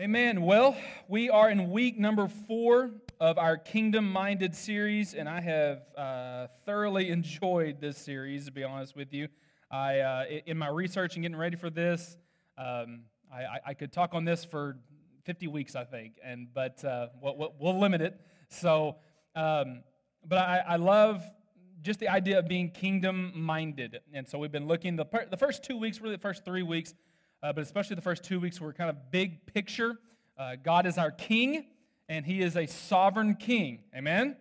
Amen. Well, we are in week number four of our kingdom minded series, and I have uh, thoroughly enjoyed this series, to be honest with you. I, uh, in my research and getting ready for this, um, I, I, could talk on this for 50 weeks, I think, and but uh, we'll, we'll, limit it. So, um, but I, I love just the idea of being kingdom minded. And so we've been looking, the, the first two weeks, really the first three weeks, uh, but especially the first two weeks were kind of big picture. Uh, God is our king, and he is a sovereign king. Amen?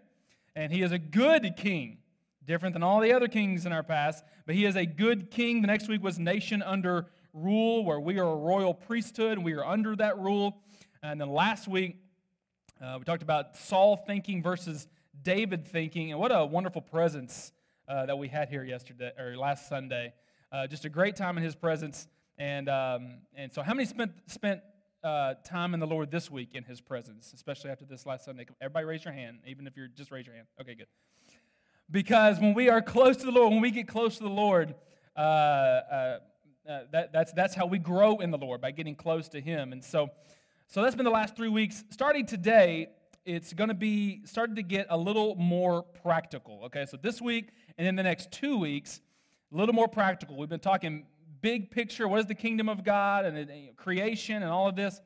And he is a good king, different than all the other kings in our past, but he is a good king. The next week was nation under rule, where we are a royal priesthood, and we are under that rule. And then last week, uh, we talked about Saul thinking versus David thinking, and what a wonderful presence uh, that we had here yesterday or last Sunday. Uh, just a great time in his presence. And, um, and so, how many spent, spent uh, time in the Lord this week in His presence, especially after this last Sunday? Everybody raise your hand, even if you're just raise your hand. Okay, good. Because when we are close to the Lord, when we get close to the Lord, uh, uh, uh, that, that's, that's how we grow in the Lord, by getting close to Him. And so, so that's been the last three weeks. Starting today, it's going to be starting to get a little more practical. Okay, so this week and in the next two weeks, a little more practical. We've been talking big picture what is the kingdom of God and, creation and all of this.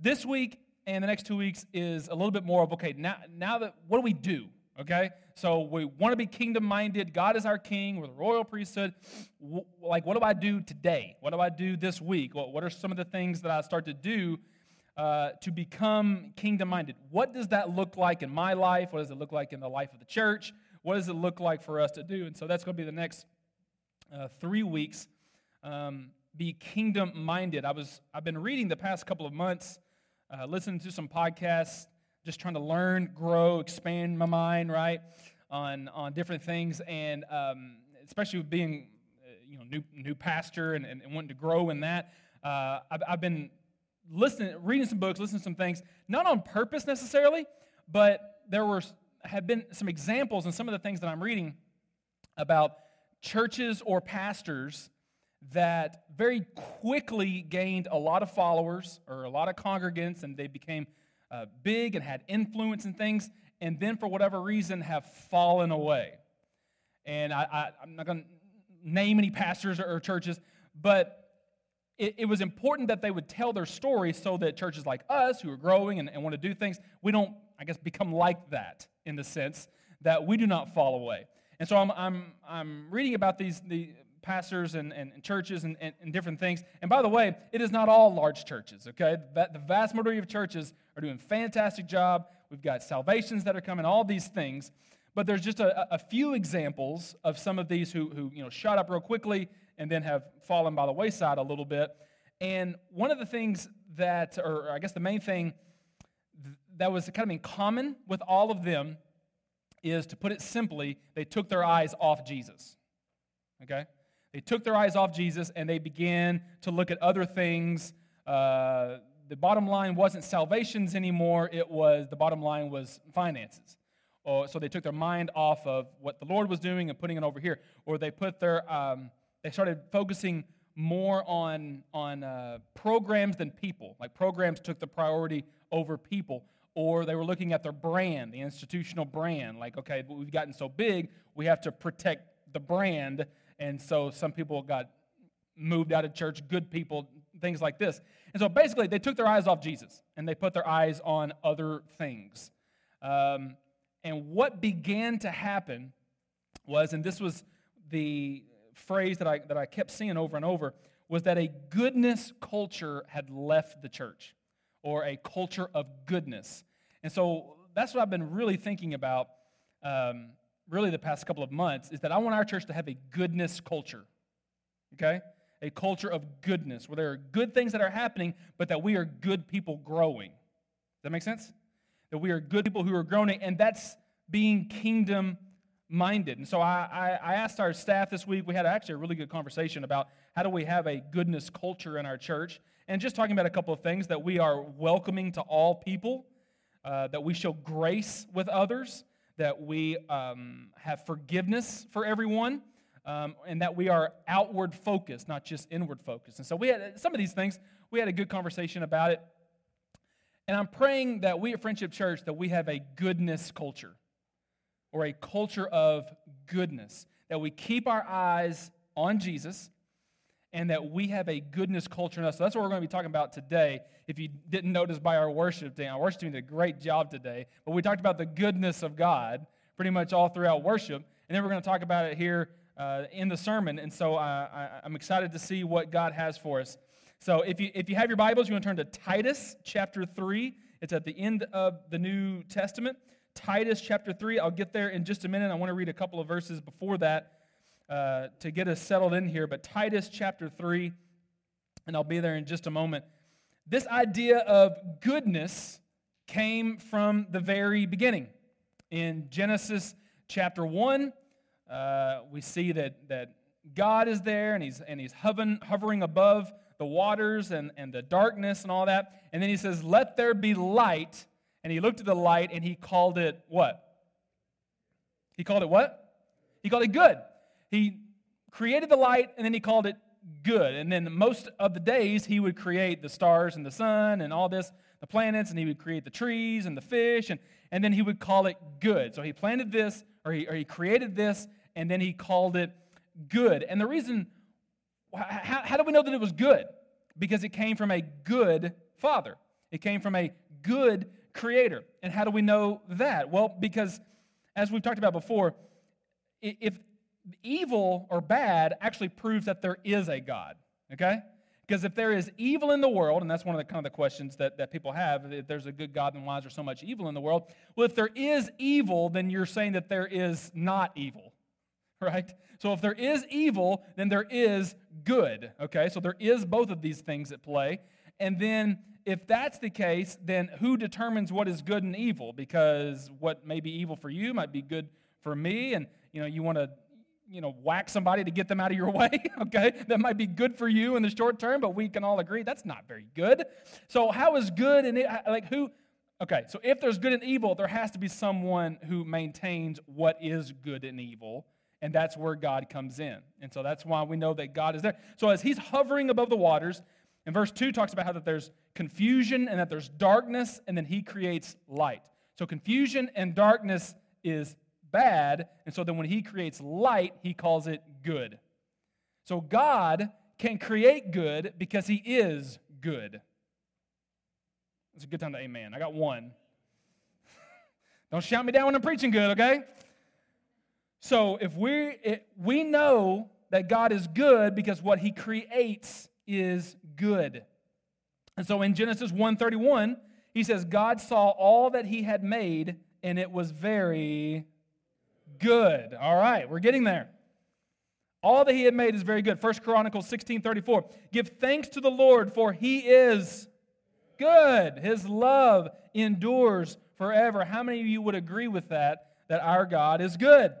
This week and the next two weeks is a little bit more of okay, now, now that what do we do? Okay? So we want to be kingdom minded. God is our king. We're the royal priesthood. Like, what do I do today? What do I do this week? What, what are some of the things that I start to do uh, to become kingdom minded? What does that look like in my life? What does it look like in the life of the church? What does it look like for us to do? And so that's going to be the next uh, three weeks um, be kingdom minded. I was, I've been reading the past couple of months, uh, listening to some podcasts, just trying to learn, grow, expand my mind, right, on, on different things. And um, especially with being, uh, you know, new, new pastor and, and, wanting to grow in that, uh, I've, I've been listening, reading some books, listening to some things, not on purpose necessarily, but there were have been some examples in some of the things that I'm reading about churches or pastors that very quickly gained a lot of followers or a lot of congregants, and they became uh, big and had influence and things, and then for whatever reason have fallen away. And I, am not going to name any pastors or, or churches, but it, it, was important that they would tell their story so that churches like us, who are growing and, and want to do things, we don't, I guess, become like that in the sense that we do not fall away. And so I'm, I'm, I'm reading about these, the, pastors and, and, and churches and, and, and, different things. And by the way, it is not all large churches, okay? The vast majority of churches are doing a fantastic job. We've got salvations that are coming, all these things. But there's just a, a few examples of some of these who, who you know, shot up real quickly and then have fallen by the wayside a little bit. And one of the things that, or I guess the main thing that was kind of in common with all of them is, to put it simply, they took their eyes off Jesus. Okay? They took their eyes off Jesus and they began to look at other things. Uh, the bottom line wasn't salvations anymore, it was the bottom line was finances. Or, so they took their mind off of what the Lord was doing and putting it over here. Or they put their, um, they started focusing more on, on uh, programs than people. Like programs took the priority over people. Or they were looking at their brand, the institutional brand. Like, okay, we've gotten so big, we have to protect the brand and so some people got moved out of church, good people, things like this. And so basically, they took their eyes off Jesus and they put their eyes on other things. Um, and what began to happen was, and this was the phrase that I, that I kept seeing over and over, was that a goodness culture had left the church, or a culture of goodness. And so that's what I've been really thinking about um, really the past couple of months is that I want our church to have a goodness culture. Okay? A culture of goodness where there are good things that are happening, but that we are good people growing. Does that make sense? That we are good people who are growing, and that's being kingdom minded. And so I, I, I, asked our staff this week, we had actually a really good conversation about how do we have a goodness culture in our church, and just talking about a couple of things that we are welcoming to all people, uh, that we show grace with others, that we um, have forgiveness for everyone, um, and that we are outward focused, not just inward focused. And so we had some of these things, we had a good conversation about it. And I'm praying that we at Friendship Church that we have a goodness culture or a culture of goodness, that we keep our eyes on Jesus and that we have a goodness culture in us. So that's what we're going to be talking about today. If you didn't notice by our worship team, our worship team did a great job today. But we talked about the goodness of God pretty much all throughout worship. And then we're going to talk about it here uh, in the sermon. And so I, I'm excited to see what God has for us. So if you, if you have your Bibles, you want to turn to Titus chapter 3. It's at the end of the New Testament. Titus chapter 3. I'll get there in just a minute. I want to read a couple of verses before that uh, to get us settled in here. But Titus chapter 3, and I'll be there in just a moment. This idea of goodness came from the very beginning. In Genesis chapter 1, uh, we see that, that God is there and he's, and he's hovering, hovering above the waters and, and the darkness and all that. And then he says, Let there be light. And he looked at the light and he called it what? He called it what? He called it good. He created the light and then he called it good. And then most of the days he would create the stars and the sun and all this, the planets, and he would create the trees and the fish, and, and then he would call it good. So he planted this, or he, or he created this, and then he called it good. And the reason, how, how do we know that it was good? Because it came from a good father, it came from a good creator. And how do we know that? Well, because as we've talked about before, if evil or bad actually proves that there is a God, okay? Because if there is evil in the world, and that's one of the kind of the questions that, that people have, if there's a good God, then why is there so much evil in the world? Well, if there is evil, then you're saying that there is not evil, right? So if there is evil, then there is good, okay? So there is both of these things at play. And then if that's the case, then who determines what is good and evil? Because what may be evil for you might be good for me, and you know you want to you know whack somebody to get them out of your way. okay, that might be good for you in the short term, but we can all agree that's not very good. So how is good and like who? Okay, so if there's good and evil, there has to be someone who maintains what is good and evil. And that's where God comes in. And so that's why we know that God is there. So as he's hovering above the waters, and verse 2 talks about how that there's confusion and that there's darkness, and then he creates light. So confusion and darkness is bad, and so then when he creates light, he calls it good. So God can create good because he is good. It's a good time to amen. I got one. Don't shout me down when I'm preaching good, okay? So if we we know that God is good because what he creates is good. And so in Genesis 1:31, he says God saw all that he had made and it was very good. All right, we're getting there. All that he had made is very good. First Chronicles 16:34. Give thanks to the Lord for he is good. His love endures forever. How many of you would agree with that that our God is good?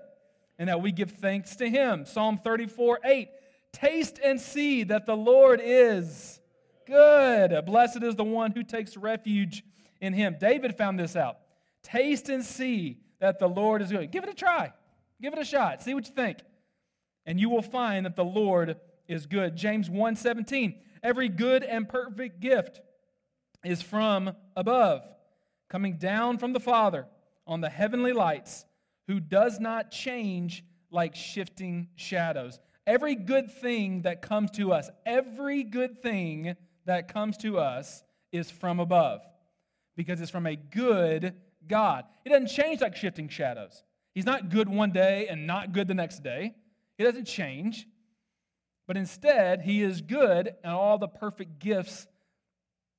and that we give thanks to him. Psalm 34 8. Taste and see that the Lord is good. Blessed is the one who takes refuge in him. David found this out. Taste and see that the Lord is good. Give it a try. Give it a shot. See what you think. And you will find that the Lord is good. James 1:17. Every good and perfect gift is from above, coming down from the Father on the heavenly lights who does not change like shifting shadows. Every good thing that comes to us, every good thing that comes to us is from above because it's from a good God. It doesn't change like shifting shadows. He's not good one day and not good the next day. He doesn't change. But instead, He is good, and all the perfect gifts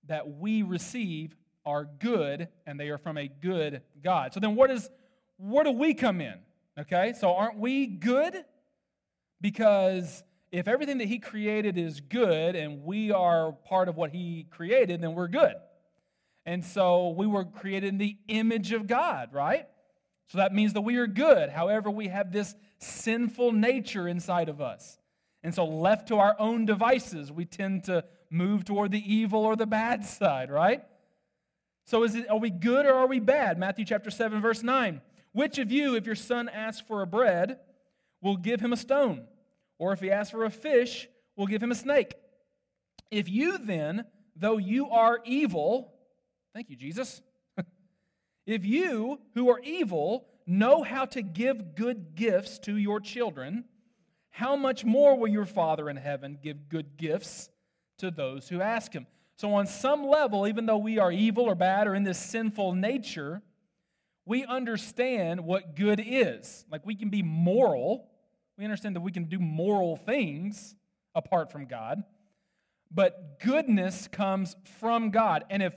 that we receive are good, and they are from a good God. So then, what is where do we come in? Okay, so aren't we good? Because if everything that He created is good and we are part of what He created, then we're good. And so we were created in the image of God, right? So that means that we are good. However, we have this sinful nature inside of us. And so, left to our own devices, we tend to move toward the evil or the bad side, right? So, is it, are we good or are we bad? Matthew chapter 7, verse 9. Which of you, if your son asks for a bread, will give him a stone? Or if he asks for a fish, will give him a snake? If you then, though you are evil, Thank you, Jesus. if you, who are evil, know how to give good gifts to your children, how much more will your Father in heaven give good gifts to those who ask him? So, on some level, even though we are evil or bad or in this sinful nature, we understand what good is. Like we can be moral, we understand that we can do moral things apart from God, but goodness comes from God. And if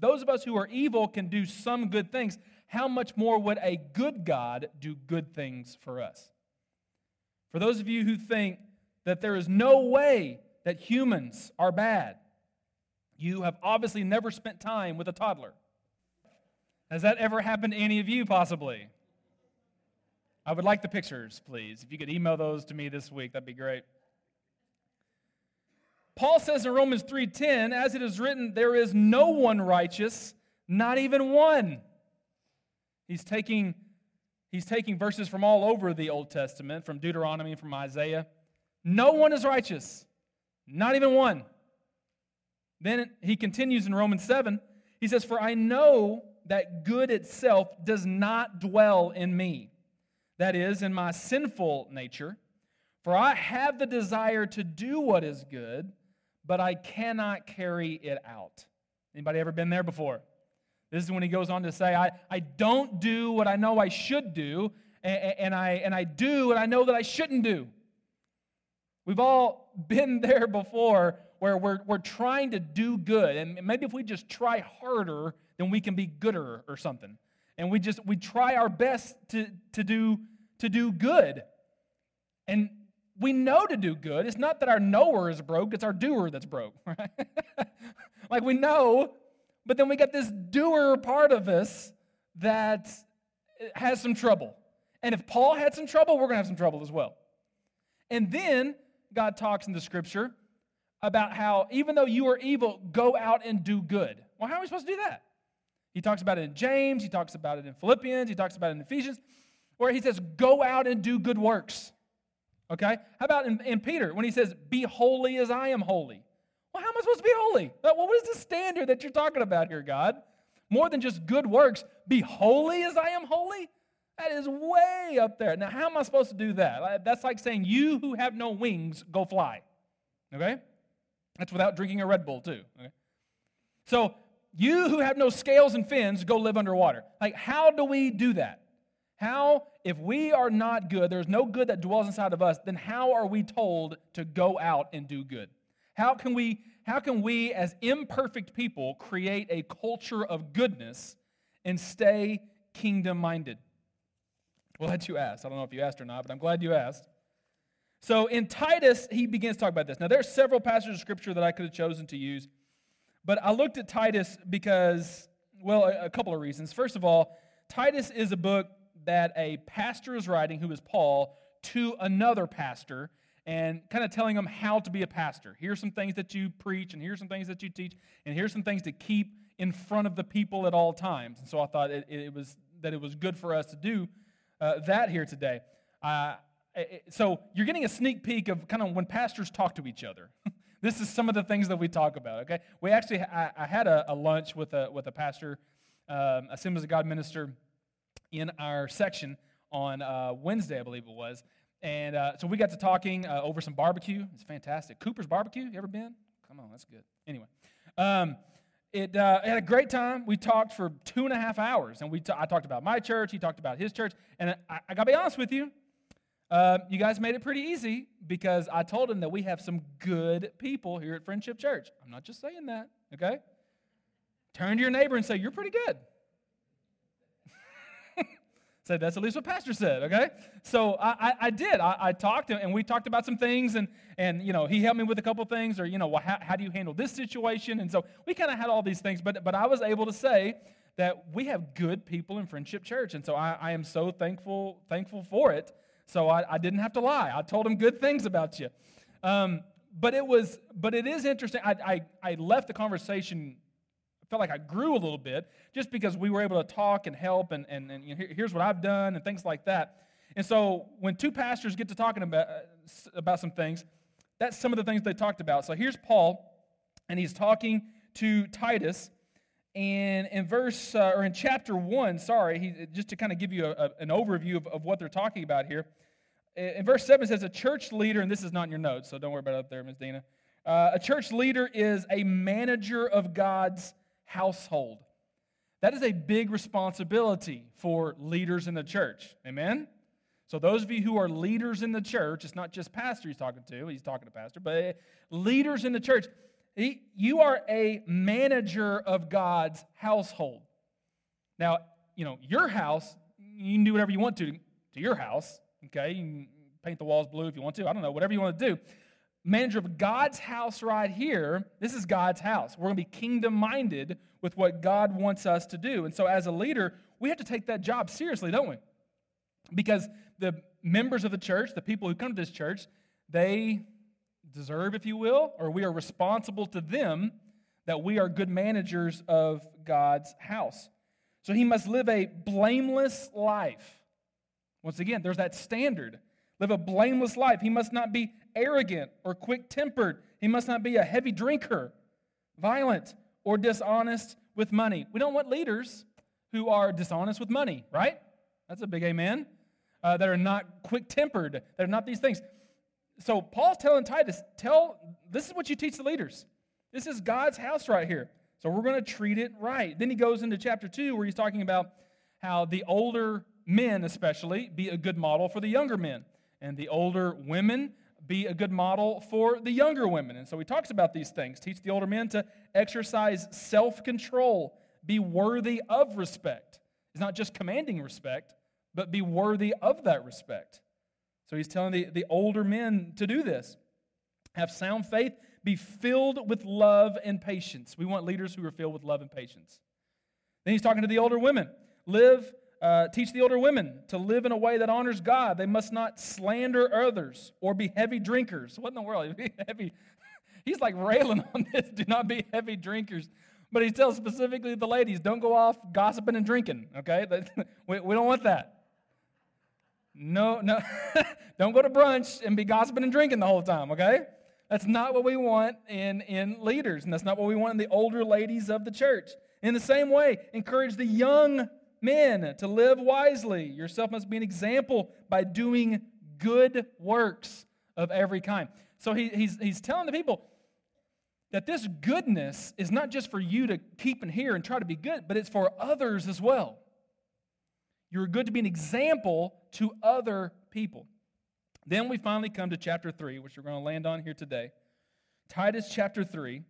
those of us who are evil can do some good things, how much more would a good God do good things for us? For those of you who think that there is no way that humans are bad, you have obviously never spent time with a toddler. Has that ever happened to any of you, possibly? I would like the pictures, please. If you could email those to me this week, that'd be great. Paul says in Romans 3:10, as it is written, there is no one righteous, not even one. He's taking, he's taking verses from all over the Old Testament, from Deuteronomy, from Isaiah. No one is righteous, not even one. Then he continues in Romans 7. He says, For I know that good itself does not dwell in me, that is, in my sinful nature. For I have the desire to do what is good, but I cannot carry it out. Anybody ever been there before? This is when he goes on to say, I, I don't do what I know I should do, and, and, I, and I do what I know that I shouldn't do. We've all been there before where we're, we're trying to do good, and maybe if we just try harder, then we can be gooder or something. And we just we try our best to, to do to do good. And we know to do good. It's not that our knower is broke, it's our doer that's broke, right? like we know, but then we got this doer part of us that has some trouble. And if Paul had some trouble, we're going to have some trouble as well. And then God talks in the scripture about how even though you are evil, go out and do good. Well, how are we supposed to do that? He talks about it in James, he talks about it in Philippians, he talks about it in Ephesians, where he says, Go out and do good works. Okay? How about in, in Peter when he says, Be holy as I am holy? Well, how am I supposed to be holy? What is the standard that you're talking about here, God? More than just good works, be holy as I am holy? That is way up there. Now, how am I supposed to do that? That's like saying, You who have no wings, go fly. Okay? That's without drinking a Red Bull, too. Okay? So, you who have no scales and fins, go live underwater. Like, how do we do that? How, if we are not good, there's no good that dwells inside of us, then how are we told to go out and do good? How can we, how can we as imperfect people, create a culture of goodness and stay kingdom minded? Glad you asked. I don't know if you asked or not, but I'm glad you asked. So in Titus, he begins to talk about this. Now, there are several passages of scripture that I could have chosen to use. But I looked at Titus because, well, a, a couple of reasons. First of all, Titus is a book that a pastor is writing, who is Paul, to another pastor and kind of telling them how to be a pastor. Here's some things that you preach, and here's some things that you teach, and here's some things to keep in front of the people at all times. And so I thought it, it was that it was good for us to do uh, that here today. Uh, so you're getting a sneak peek of kind of when pastors talk to each other. this is some of the things that we talk about, okay? We actually, I, I had a, a, lunch with a, with a pastor, um, Assemblies of God minister in our section on uh, Wednesday, I believe it was. And uh, so we got to talking uh, over some barbecue. It's fantastic. Cooper's Barbecue, you ever been? Come on, that's good. Anyway, um, it uh, had a great time. We talked for two and a half hours, and we t- I talked about my church. He talked about his church, and I, I got to be honest with you, uh, you guys made it pretty easy because I told him that we have some good people here at Friendship Church. I'm not just saying that, okay? Turn to your neighbor and say, You're pretty good. Say, That's at least what Pastor said, okay? So I, I, I did. I, I, talked and we talked about some things, and, and you know, he helped me with a couple things, or, you know, well, how, how do you handle this situation? And so we kind of had all these things, but, but I was able to say, that we have good people in Friendship Church, and so I, I am so thankful thankful for it. So I, I didn't have to lie. I told him good things about you. Um, but it was, but it is interesting. I, I, I left the conversation, felt like I grew a little bit just because we were able to talk and help and, and, and you know, here's what I've done and things like that. And so when two pastors get to talking about, uh, about some things, that's some of the things they talked about. So here's Paul, and he's talking to Titus, And in verse, uh, or in chapter 1, sorry, he, just to kind of give you a, a, an overview of, of what they're talking about here. In verse 7, it says, A church leader, and this is not in your notes, so don't worry about it up there, Ms. Dina. Uh, a church leader is a manager of God's household. That is a big responsibility for leaders in the church. Amen? So, those of you who are leaders in the church, it's not just pastor he's talking to, he's talking to pastor, but leaders in the church, he, you are a manager of God's household. Now, you know, your house, you can do whatever you want to to your house, okay? You can paint the walls blue if you want to, I don't know, whatever you want to do. Manager of God's house right here, this is God's house. We're going to be kingdom minded with what God wants us to do. And so, as a leader, we have to take that job seriously, don't we? Because the members of the church, the people who come to this church, they deserve, if you will, or we are responsible to them that we are good managers of God's house. So he must live a blameless life. Once again, there's that standard. Live a blameless life. He must not be arrogant or quick tempered. He must not be a heavy drinker, violent, or dishonest with money. We don't want leaders who are dishonest with money, right? That's a big amen uh, that are not quick tempered, that are not these things. So Paul's telling Titus, tell this is what you teach the leaders. This is God's house right here. So we're going to treat it right. Then he goes into chapter 2 where he's talking about how the older men especially be a good model for the younger men and the older women be a good model for the younger women. And so he talks about these things. Teach the older men to exercise self-control, be worthy of respect. It's not just commanding respect, but be worthy of that respect. So he's telling the, the older men to do this. Have sound faith, be filled with love and patience. We want leaders who are filled with love and patience. Then he's talking to the older women. Live, uh, teach the older women to live in a way that honors God. They must not slander others or be heavy drinkers. What in the world? Be heavy. He's like railing on this. Do not be heavy drinkers. But he tells specifically the ladies, don't go off gossiping and drinking, okay? we, we don't want that. No, no. Don't go to brunch and be gossiping and drinking the whole time, okay? That's not what we want in, in leaders, and that's not what we want in the older ladies of the church. In the same way, encourage the young men to live wisely. Yourself must be an example by doing good works of every kind. So he, he's, he's telling the people that this goodness is not just for you to keep and hear and try to be good, but it's for others as well. You're good to be an example to other people. Then we finally come to chapter 3, which we're going to land on here today. Titus chapter 3.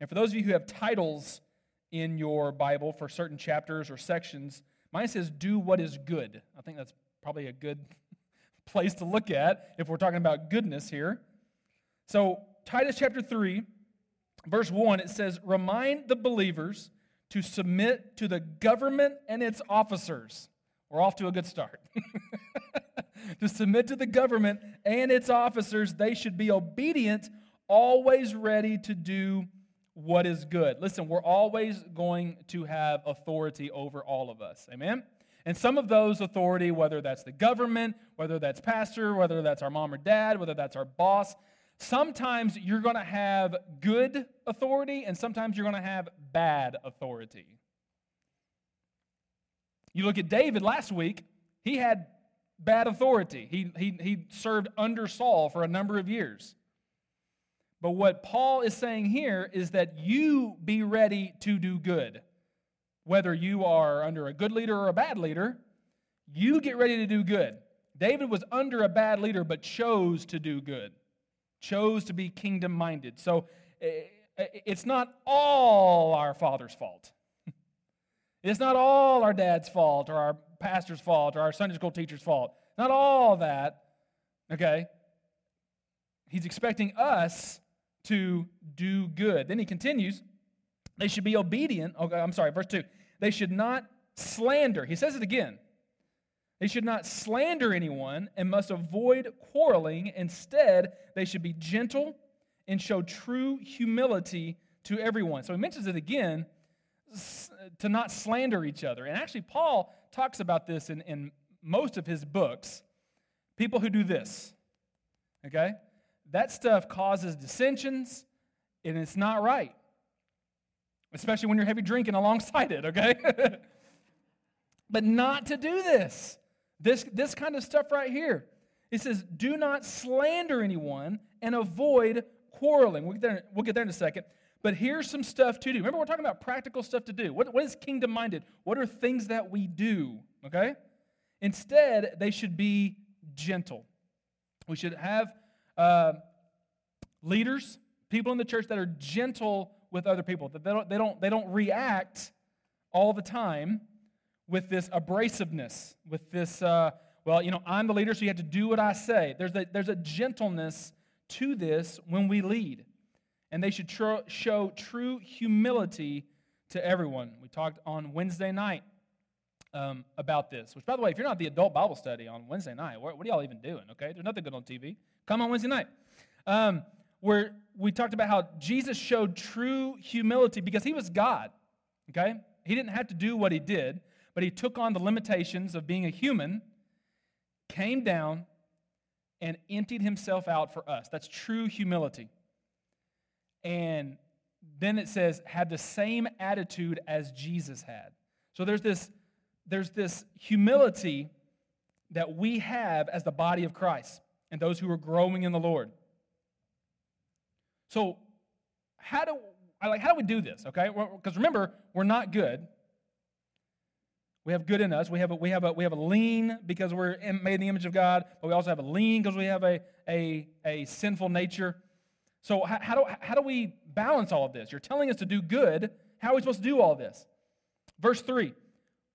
And for those of you who have titles in your Bible for certain chapters or sections, mine says, Do what is good. I think that's probably a good place to look at if we're talking about goodness here. So, Titus chapter 3, verse 1, it says, Remind the believers to submit to the government and its officers we're off to a good start. to submit to the government and its officers, they should be obedient, always ready to do what is good. Listen, we're always going to have authority over all of us. Amen? And some of those authority, whether that's the government, whether that's pastor, whether that's our mom or dad, whether that's our boss, sometimes you're going to have good authority and sometimes you're going to have bad authority. You look at David last week, he had bad authority. He, he, he served under Saul for a number of years. But what Paul is saying here is that you be ready to do good. Whether you are under a good leader or a bad leader, you get ready to do good. David was under a bad leader, but chose to do good, chose to be kingdom minded. So eh, eh, it's not all our father's fault. It's not all our dad's fault or our pastor's fault or our Sunday school teacher's fault. Not all that. Okay? He's expecting us to do good. Then he continues, they should be obedient. Okay, I'm sorry, verse 2. They should not slander. He says it again. They should not slander anyone and must avoid quarreling. Instead, they should be gentle and show true humility to everyone. So he mentions it again to not slander each other. And actually, Paul talks about this in, in most of his books. People who do this, okay? That stuff causes dissensions, and it's not right. especially when you're heavy drinking alongside it, okay? but not to do this. This, this kind of stuff right here. It says, do not slander anyone and avoid quarreling. We'll get there, we'll get there in a second. But here's some stuff to do. Remember, we're talking about practical stuff to do. What, what is kingdom minded? What are things that we do? Okay? Instead, they should be gentle. We should have uh, leaders, people in the church that are gentle with other people, that they don't, they don't, they don't react all the time with this abrasiveness, with this, uh, well, you know, I'm the leader, so you have to do what I say. There's a, there's a gentleness to this when we lead. And they should tr- show true humility to everyone. We talked on Wednesday night um, about this, which, by the way, if you're not the adult Bible study on Wednesday night, what, what are y'all even doing, okay? There's nothing good on TV. Come on Wednesday night. Um, where we talked about how Jesus showed true humility because he was God, okay? He didn't have to do what he did, but he took on the limitations of being a human, came down, and emptied himself out for us. That's true humility. And then it says, had the same attitude as Jesus had. So there's this, there's this humility that we have as the body of Christ and those who are growing in the Lord. So, how do I like how do we do this? Okay, because remember, we're not good. We have good in us. We have a, we have a, we have a lean because we're made in the image of God, but we also have a lean because we have a, a, a sinful nature. So how, how, do, how do we balance all of this? You're telling us to do good. How are we supposed to do all this? Verse 3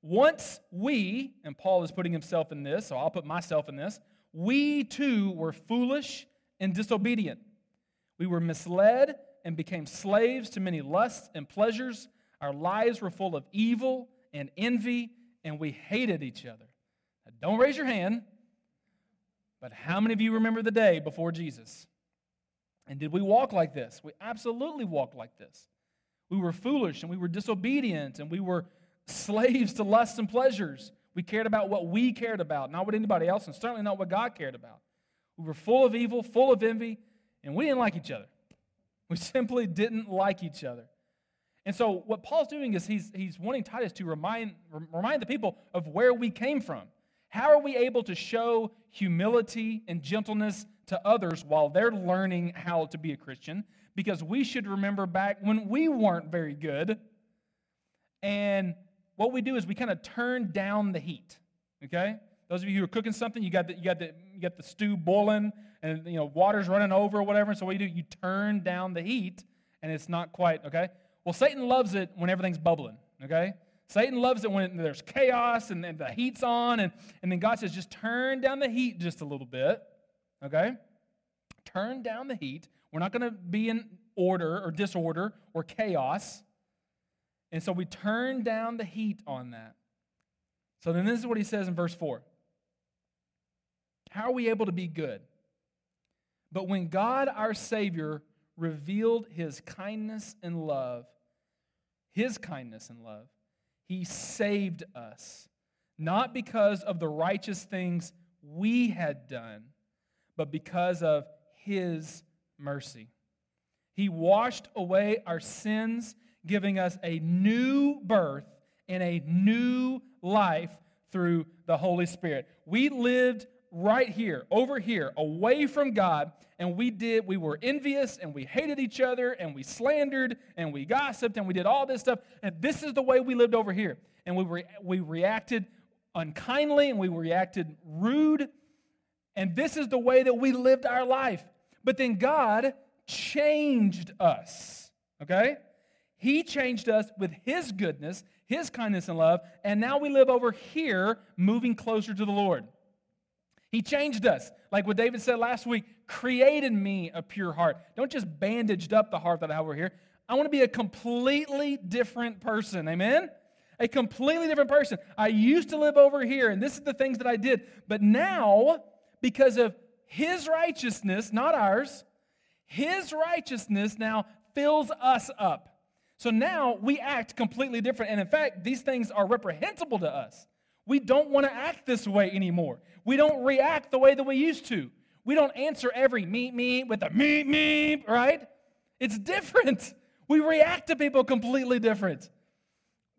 Once we, and Paul is putting himself in this, so I'll put myself in this, we too were foolish and disobedient. We were misled and became slaves to many lusts and pleasures. Our lives were full of evil and envy, and we hated each other. Now, don't raise your hand, but how many of you remember the day before Jesus? And did we walk like this? We absolutely walked like this. We were foolish and we were disobedient and we were slaves to lusts and pleasures. We cared about what we cared about, not what anybody else, and certainly not what God cared about. We were full of evil, full of envy, and we didn't like each other. We simply didn't like each other. And so, what Paul's doing is he's, he's wanting Titus to remind, remind the people of where we came from. How are we able to show humility and gentleness to others while they're learning how to be a Christian? Because we should remember back when we weren't very good. And what we do is we kind of turn down the heat. Okay? Those of you who are cooking something, you got the, you got the, you got the stew boiling and you know water's running over or whatever. So what you do? You turn down the heat, and it's not quite okay. Well, Satan loves it when everything's bubbling, okay? Satan loves it when there's chaos and, and the heat's on, and, and then God says, just turn down the heat just a little bit, okay? Turn down the heat. We're not going to be in order or disorder or chaos. And so we turn down the heat on that. So then this is what he says in verse 4. How are we able to be good? But when God our Savior revealed his kindness and love, his kindness and love, he saved us, not because of the righteous things we had done, but because of his mercy. He washed away our sins, giving us a new birth and a new life through the Holy Spirit. We lived right here, over here, away from God, and we did, we were envious and we hated each other and we slandered and we gossiped and we did all this stuff. And this is the way we lived over here. And we, re- we reacted unkindly and we reacted rude. And this is the way that we lived our life. But then God changed us, okay? He changed us with His goodness, His kindness and love, and now we live over here, moving closer to the Lord. He changed us. Like what David said last week, created me a pure heart. Don't just bandaged up the heart that I have over here. I want to be a completely different person. Amen? A completely different person. I used to live over here, and this is the things that I did. But now, because of his righteousness, not ours, his righteousness now fills us up. So now we act completely different. And in fact, these things are reprehensible to us. We don't want to act this way anymore. We don't react the way that we used to. We don't answer every meet me with a meet me, right? It's different. We react to people completely different.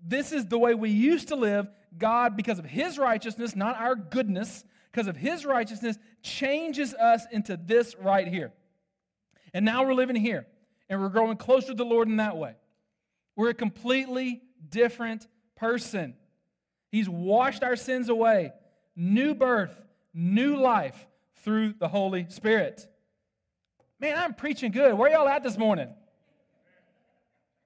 This is the way we used to live. God, because of His righteousness, not our goodness, because of His righteousness, changes us into this right here. And now we're living here, and we're growing closer to the Lord in that way. We're a completely different person. He's washed our sins away. New birth, new life through the Holy Spirit. Man, I'm preaching good. Where y'all at this morning?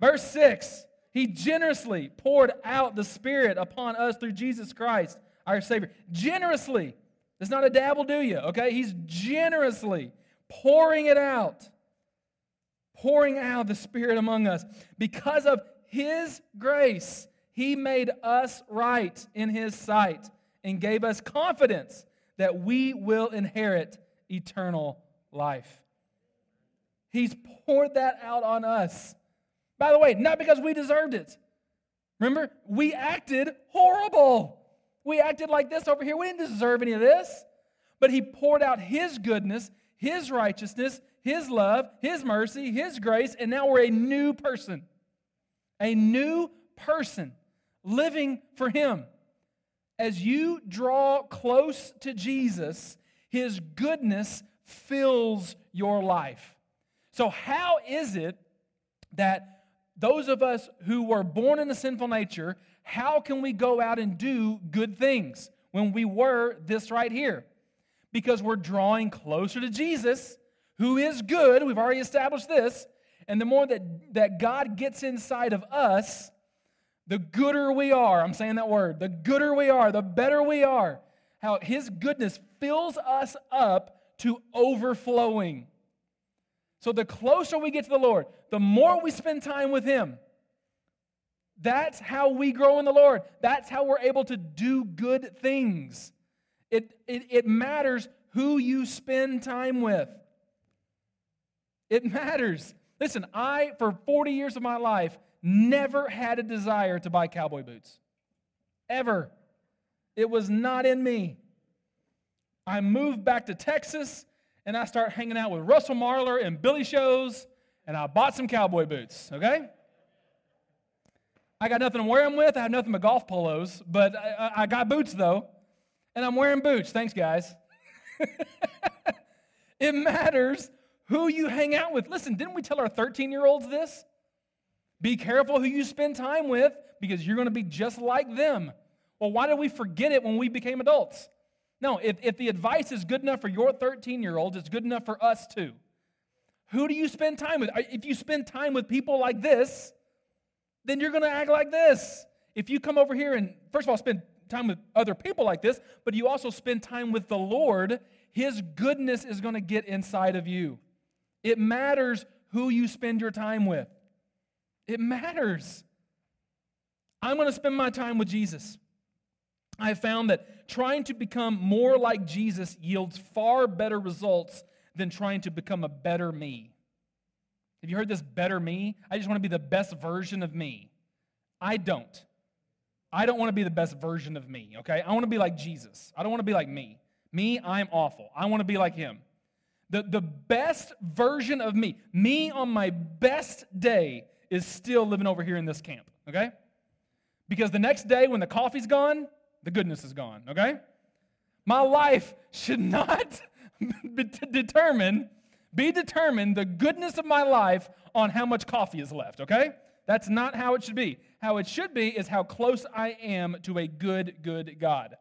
Verse 6 He generously poured out the Spirit upon us through Jesus Christ, our Savior. Generously. It's not a dabble, do you? Okay? He's generously pouring it out, pouring out the Spirit among us. Because of His grace, He made us right in His sight and gave us confidence that we will inherit eternal life. He's poured that out on us. By the way, not because we deserved it. Remember, we acted horrible. We acted like this over here. We didn't deserve any of this. But He poured out His goodness, His righteousness, His love, His mercy, His grace, and now we're a new person. A new person living for Him. As you draw close to Jesus, His goodness fills your life. So, how is it that those of us who were born in a sinful nature, how can we go out and do good things when we were this right here? Because we're drawing closer to Jesus, who is good. We've already established this. And the more that, that God gets inside of us, the gooder we are. I'm saying that word. The gooder we are, the better we are. How His goodness fills us up to overflowing. So the closer we get to the Lord, the more we spend time with Him. That's how we grow in the Lord. That's how we're able to do good things. It, it, it matters who you spend time with. It matters. Listen, I, for 40 years of my life, never had a desire to buy cowboy boots. Ever. It was not in me. I moved back to Texas and I start hanging out with Russell Marler and Billy Shows, and I bought some cowboy boots, okay? I got nothing to wear them with. I have nothing but golf polos, but I, I got boots though, and I'm wearing boots. Thanks, guys. it matters who you hang out with. Listen, didn't we tell our 13 year olds this? Be careful who you spend time with because you're going to be just like them. Well, why did we forget it when we became adults? No, if, if the advice is good enough for your 13 year olds, it's good enough for us too. Who do you spend time with? If you spend time with people like this, then you're going to act like this. If you come over here and, first of all, spend time with other people like this, but you also spend time with the Lord, His goodness is going to get inside of you. It matters who you spend your time with. It matters. I'm going to spend my time with Jesus. I found that trying to become more like Jesus yields far better results than trying to become a better me. Have you heard this better me? I just want to be the best version of me. I don't. I don't want to be the best version of me, okay? I want to be like Jesus. I don't want to be like me. Me, I'm awful. I want to be like him. The, the best version of me, me on my best day, is still living over here in this camp, okay? Because the next day when the coffee's gone, the goodness is gone, okay? My life should not be determine, be determined, the goodness of my life on how much coffee is left, okay? That's not how it should be. How it should be is how close I am to a good, good God.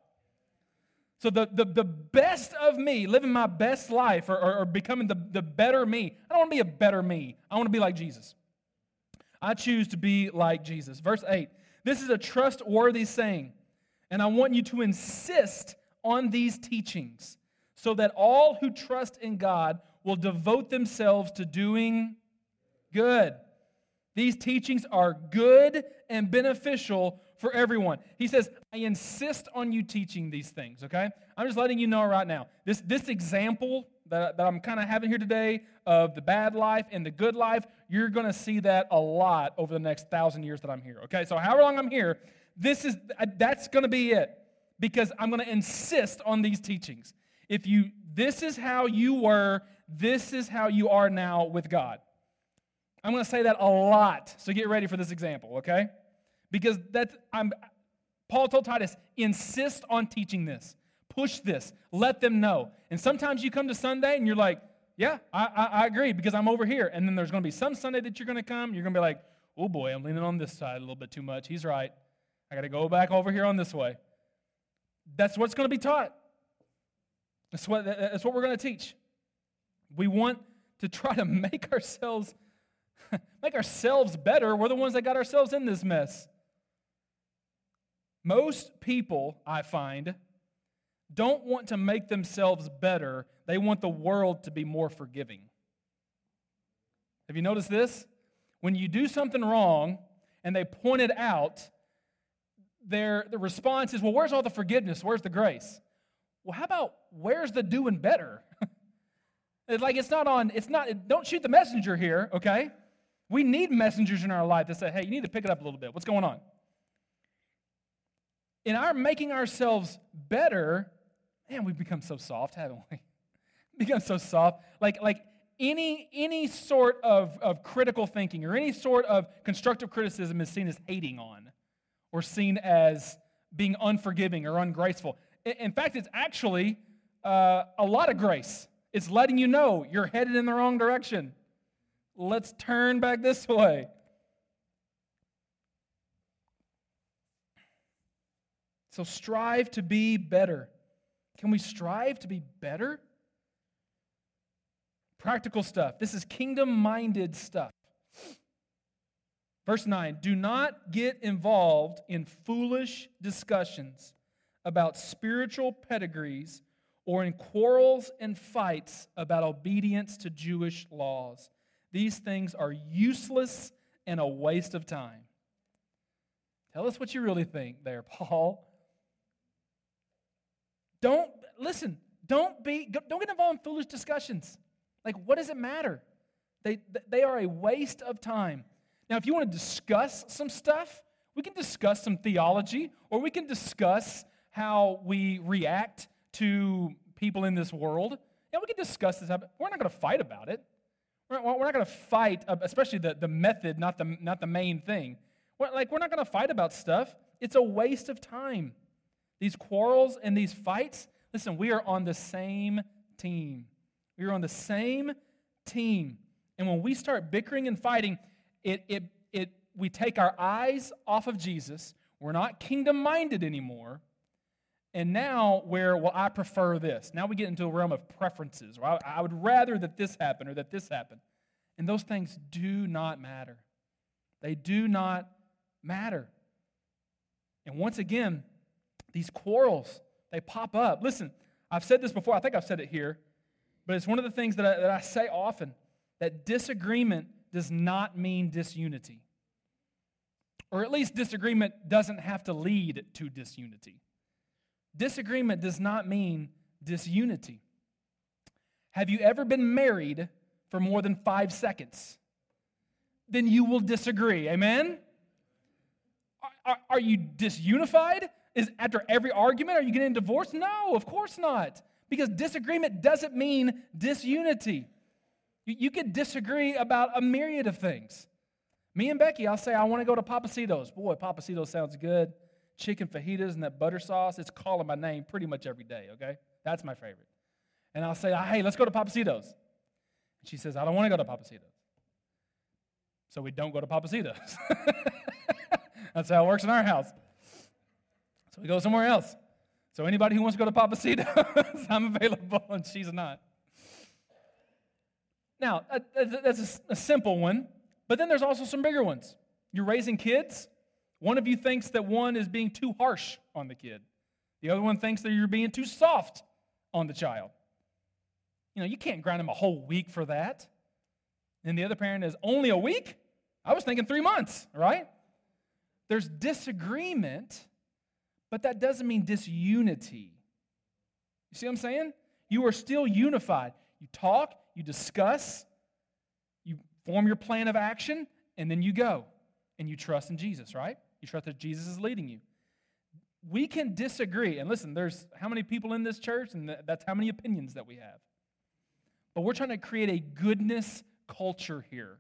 So the, the, the best of me, living my best life or, or, or becoming the, the better me, I don't want to be a better me. I want to be like Jesus. I choose to be like Jesus. Verse 8 this is a trustworthy saying. And I want you to insist on these teachings so that all who trust in God will devote themselves to doing good. These teachings are good and beneficial for everyone. He says, I insist on you teaching these things, okay? I'm just letting you know right now. This, this example that, that I'm kind of having here today of the bad life and the good life, you're going to see that a lot over the next thousand years that I'm here, okay? So, however long I'm here, this is that's going to be it because I'm going to insist on these teachings. If you this is how you were, this is how you are now with God. I'm going to say that a lot. So get ready for this example, okay? Because that's I'm Paul told Titus, insist on teaching this. Push this. Let them know. And sometimes you come to Sunday and you're like, yeah, I, I, I agree because I'm over here. And then there's going to be some Sunday that you're going to come. You're going to be like, oh boy, I'm leaning on this side a little bit too much. He's right. I got to go back over here on this way. That's what's going to be taught. That's what, that's what we're going to teach. We want to try to make ourselves make ourselves better. We're the ones that got ourselves in this mess. Most people, I find, don't want to make themselves better. They want the world to be more forgiving. Have you noticed this? When you do something wrong and they point it out, their the response is, Well, where's all the forgiveness? Where's the grace? Well, how about where's the doing better? like it's not on, it's not, don't shoot the messenger here, okay? We need messengers in our life that say, hey, you need to pick it up a little bit. What's going on? In our making ourselves better, man, we've become so soft, haven't we? become so soft. Like, like any, any sort of, of critical thinking or any sort of constructive criticism is seen as hating on or seen as being unforgiving or ungraceful. In fact, it's actually uh, a lot of grace. It's letting you know you're headed in the wrong direction. Let's turn back this way. So strive to be better. Can we strive to be better? Practical stuff. This is kingdom minded stuff. Verse 9 Do not get involved in foolish discussions about spiritual pedigrees or in quarrels and fights about obedience to Jewish laws. These things are useless and a waste of time. Tell us what you really think there, Paul. Don't listen. Don't be. Don't get involved in foolish discussions. Like, what does it matter? They they are a waste of time. Now, if you want to discuss some stuff, we can discuss some theology, or we can discuss how we react to people in this world. Yeah, we can discuss this. We're not going to fight about it. We're, not going to fight, especially the, the method, not the, not the main thing. We're, like, we're not going to fight about stuff. It's a waste of time. These quarrels and these fights, listen, we are on the same team. We are on the same team. And when we start bickering and fighting, it, it, it, we take our eyes off of Jesus. We're not kingdom minded anymore. And now, where, well, I prefer this. Now we get into a realm of preferences, or I, I would rather that this happen or that this happen. And those things do not matter. They do not matter. And once again, these quarrels, they pop up. Listen, I've said this before, I think I've said it here, but it's one of the things that I, that I say often that disagreement does not mean disunity. Or at least disagreement doesn't have to lead to disunity. Disagreement does not mean disunity. Have you ever been married for more than five seconds? Then you will disagree. Amen? Are, are, are you disunified? Is after every argument, are you getting divorced? No, of course not. Because disagreement doesn't mean disunity. You, you could disagree about a myriad of things. Me and Becky, I'll say, I want to go to Pappasito's. Boy, Pappasito's sounds good chicken fajitas and that butter sauce, it's calling my name pretty much every day, okay? That's my favorite. And I'll say, hey, let's go to Pappasito's. And she says, I don't want to go to Pappasito's. So we don't go to Pappasito's. That's how it works in our house. So we go somewhere else. So anybody who wants to go to Pappasito's, I'm available, and she's not. Now, uh, that's a simple one, but then there's also some bigger ones. You're raising kids, one of you thinks that one is being too harsh on the kid. The other one thinks that you're being too soft on the child. You know, you can't ground him a whole week for that. And the other parent is only a week? I was thinking three months, right? There's disagreement, but that doesn't mean disunity. You see what I'm saying? You are still unified. You talk, you discuss, you form your plan of action, and then you go and you trust in Jesus, right? You trust that Jesus is leading you. We can disagree. And listen, there's how many people in this church, and that's how many opinions that we have. But we're trying to create a goodness culture here.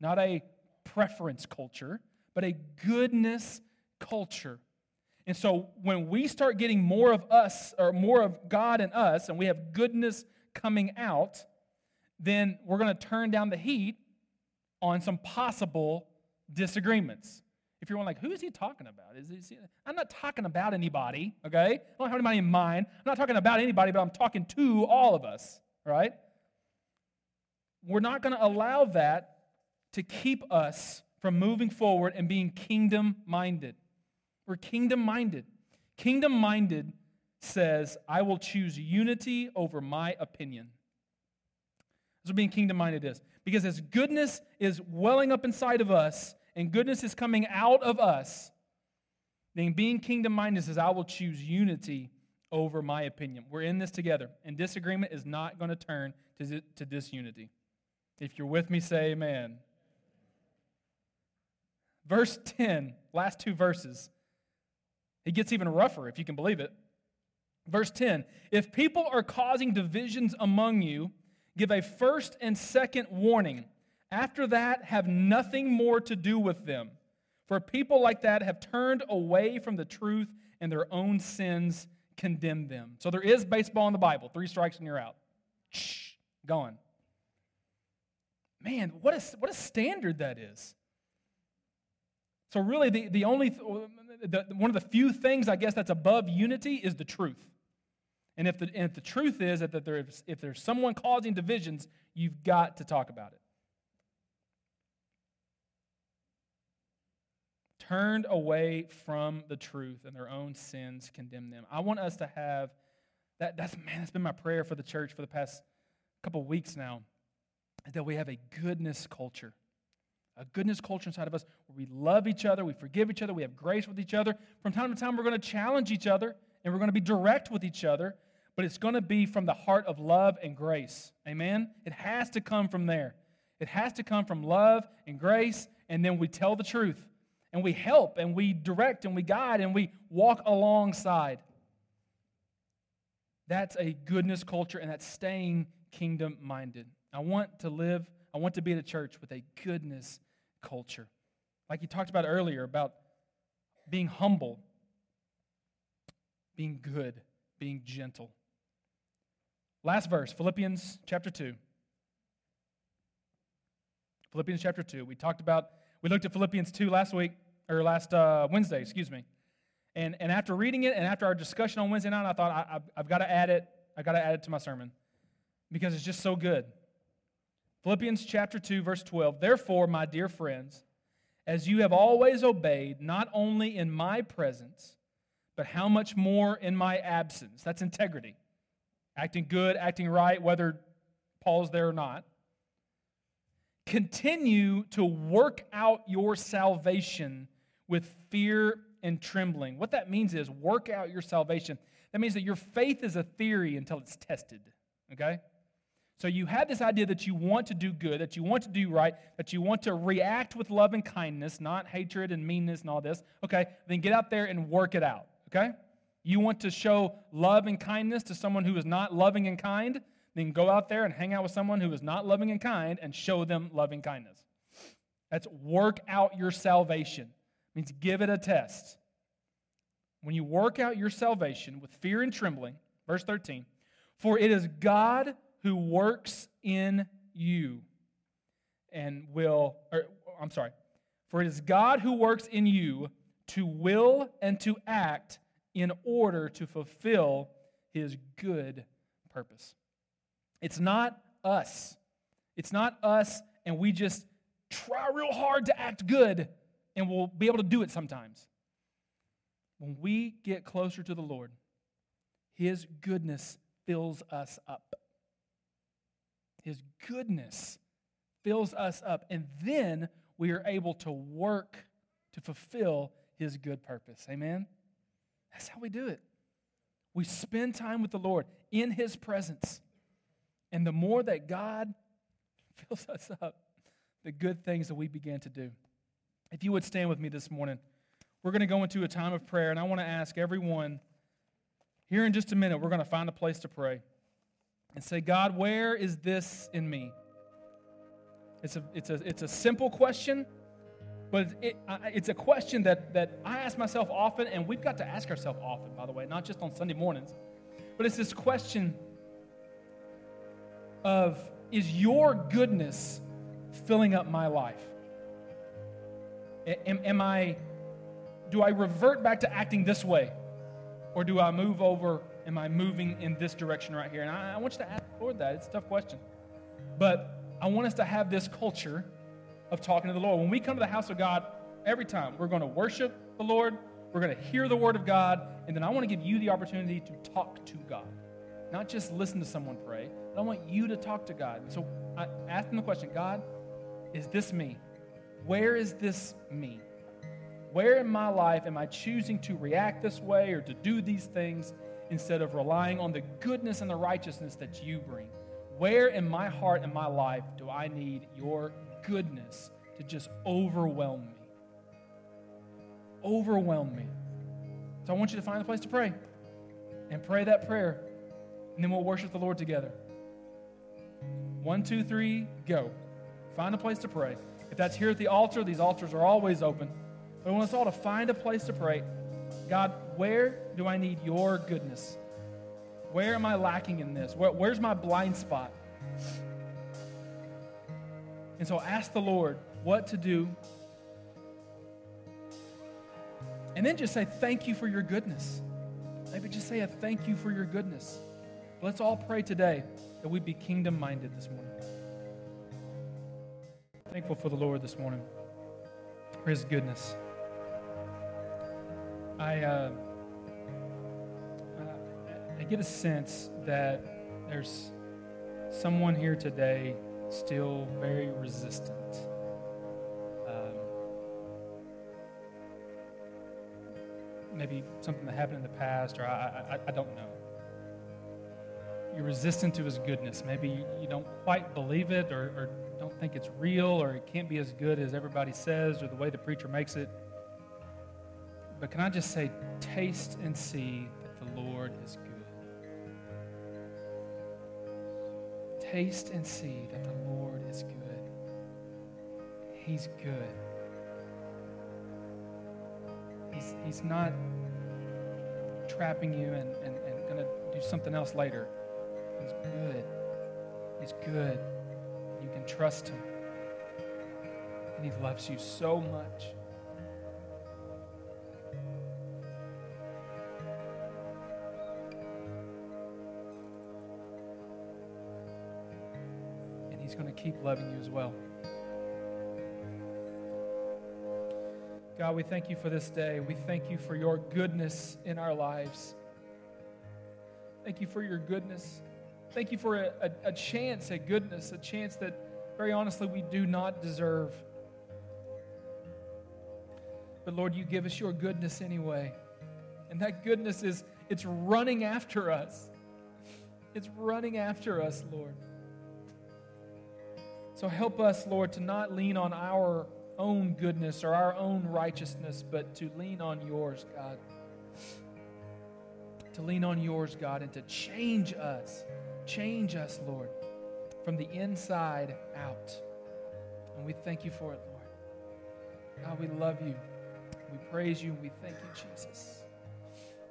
not a preference culture, but a goodness culture. And so when we start getting more of us or more of God in us and we have goodness coming out, then we're going to turn down the heat on some possible disagreements. If you're like, who is he talking about? Is he, I'm not talking about anybody, okay? I don't have anybody in mind. I'm not talking about anybody, but I'm talking to all of us, right? We're not going to allow that to keep us from moving forward and being kingdom minded. We're kingdom minded. Kingdom minded says, I will choose unity over my opinion. That's what being kingdom minded is. Because as goodness is welling up inside of us and goodness is coming out of us, then being kingdom minded says, I will choose unity over my opinion. We're in this together, and disagreement is not going to turn to, to disunity. If you're with me, say amen. Verse 10, last two verses. It gets even rougher, if you can believe it. Verse 10 If people are causing divisions among you, give a first and second warning. After that, have nothing more to do with them. For people like that have turned away from the truth and their own sins condemn them. So there is baseball in the Bible. Three strikes and you're out. Shh, gone. Man, what a, what a standard that is. So, really, the, the only, the, one of the few things, I guess, that's above unity is the truth. And if the, and if the truth is that, that there is, if there's someone causing divisions, you've got to talk about it. Turned away from the truth and their own sins condemn them. I want us to have that. That's man, that's been my prayer for the church for the past couple weeks now. That we have a goodness culture a goodness culture inside of us where we love each other, we forgive each other, we have grace with each other. From time to time, we're going to challenge each other and we're going to be direct with each other, but it's going to be from the heart of love and grace. Amen? It has to come from there. It has to come from love and grace, and then we tell the truth and we help and we direct and we guide and we walk alongside. That's a goodness culture and that's staying kingdom minded. I want to live, I want to be at a church with a goodness culture. Like you talked about earlier about being humble, being good, being gentle. Last verse, Philippians chapter 2. Philippians chapter 2. We talked about, we looked at Philippians 2 last week, or last uh, Wednesday, excuse me. And, and after reading it and after our discussion on Wednesday night, I thought I, I've got to add it. I've got to add it to my sermon because it's just so good. Philippians chapter 2, verse 12. Therefore, my dear friends, as you have always obeyed, not only in my presence, but how much more in my absence. That's integrity. Acting good, acting right, whether Paul's there or not. Continue to work out your salvation with fear and trembling. What that means is work out your salvation. That means that your faith is a theory until it's tested. Okay? So you have this idea that you want to do good, that you want to do right, that you want to react with love and kindness, not hatred and meanness and all this. Okay, then get out there and work it out. Okay? You want to show love and kindness to someone who is not loving and kind, then go out there and hang out with someone who is not loving and kind and show them loving kindness. That's work out your salvation. Means give it a test. When you work out your salvation with fear and trembling, verse 13, for it is God who works in you and will, or I'm sorry, for it is God who works in you to will and to act in order to fulfill his good purpose. It's not us. It's not us, and we just try real hard to act good, and we'll be able to do it sometimes. When we get closer to the Lord, his goodness fills us up. His goodness fills us up, and then we are able to work to fulfill His good purpose. Amen? That's how we do it. We spend time with the Lord in His presence. And the more that God fills us up, the good things that we begin to do. If you would stand with me this morning, we're going to go into a time of prayer, and I want to ask everyone here in just a minute, we're going to find a place to pray and say, God, where is this in me? It's a, it's a, it's a simple question, but it, it's a question that, that I ask myself often, and we've got to ask ourselves often, by the way, not just on Sunday mornings. But it's this question of is your goodness filling up my life? Am, am I, do I revert back to acting this way? Or do I move over? Am I moving in this direction right here? And I, I want you to ask the Lord that. It's a tough question. But I want us to have this culture of talking to the Lord. When we come to the house of God, every time we're going to worship the Lord, we're going to hear the word of God, and then I want to give you the opportunity to talk to God. Not just listen to someone pray, but I want you to talk to God. And so I ask them the question God, is this me? Where is this me? Where in my life am I choosing to react this way or to do these things instead of relying on the goodness and the righteousness that you bring? Where in my heart and my life do I need your goodness to just overwhelm me? Overwhelm me. So I want you to find a place to pray and pray that prayer, and then we'll worship the Lord together. One, two, three, go. Find a place to pray. If that's here at the altar, these altars are always open. But I want us all to find a place to pray. God, where do I need your goodness? Where am I lacking in this? Where, where's my blind spot? And so ask the Lord what to do. And then just say, Thank you for your goodness. Maybe just say a thank you for your goodness. Let's all pray today that we be kingdom minded this morning. Thankful for the Lord this morning, for his goodness. I. Uh, I get a sense that there's someone here today still very resistant. Um, maybe something that happened in the past, or I, I, I don't know. You're resistant to his goodness. Maybe you don't quite believe it, or, or don't think it's real, or it can't be as good as everybody says, or the way the preacher makes it. But can I just say, taste and see that the Lord is good. Taste and see that the Lord is good. He's good. He's, he's not trapping you and, and, and going to do something else later. He's good. He's good. Trust him. And he loves you so much. And He's going to keep loving you as well. God, we thank you for this day. We thank you for your goodness in our lives. Thank you for your goodness. Thank you for a, a, a chance at goodness, a chance that, very honestly, we do not deserve. But Lord, you give us your goodness anyway. And that goodness is, it's running after us. It's running after us, Lord. So help us, Lord, to not lean on our own goodness or our own righteousness, but to lean on yours, God. To lean on yours, God, and to change us. Change us, Lord, from the inside out. And we thank you for it, Lord. God, we love you. We praise you. We thank you, Jesus.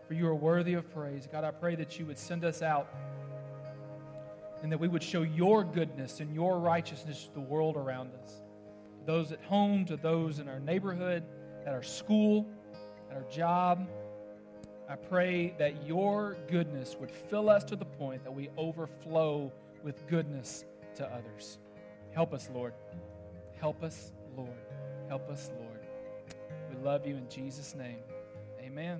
For you are worthy of praise. God, I pray that you would send us out and that we would show your goodness and your righteousness to the world around us. To those at home, to those in our neighborhood, at our school, at our job. I pray that your goodness would fill us to the point that we overflow with goodness to others. Help us, Lord. Help us, Lord. Help us, Lord. We love you in Jesus' name. Amen.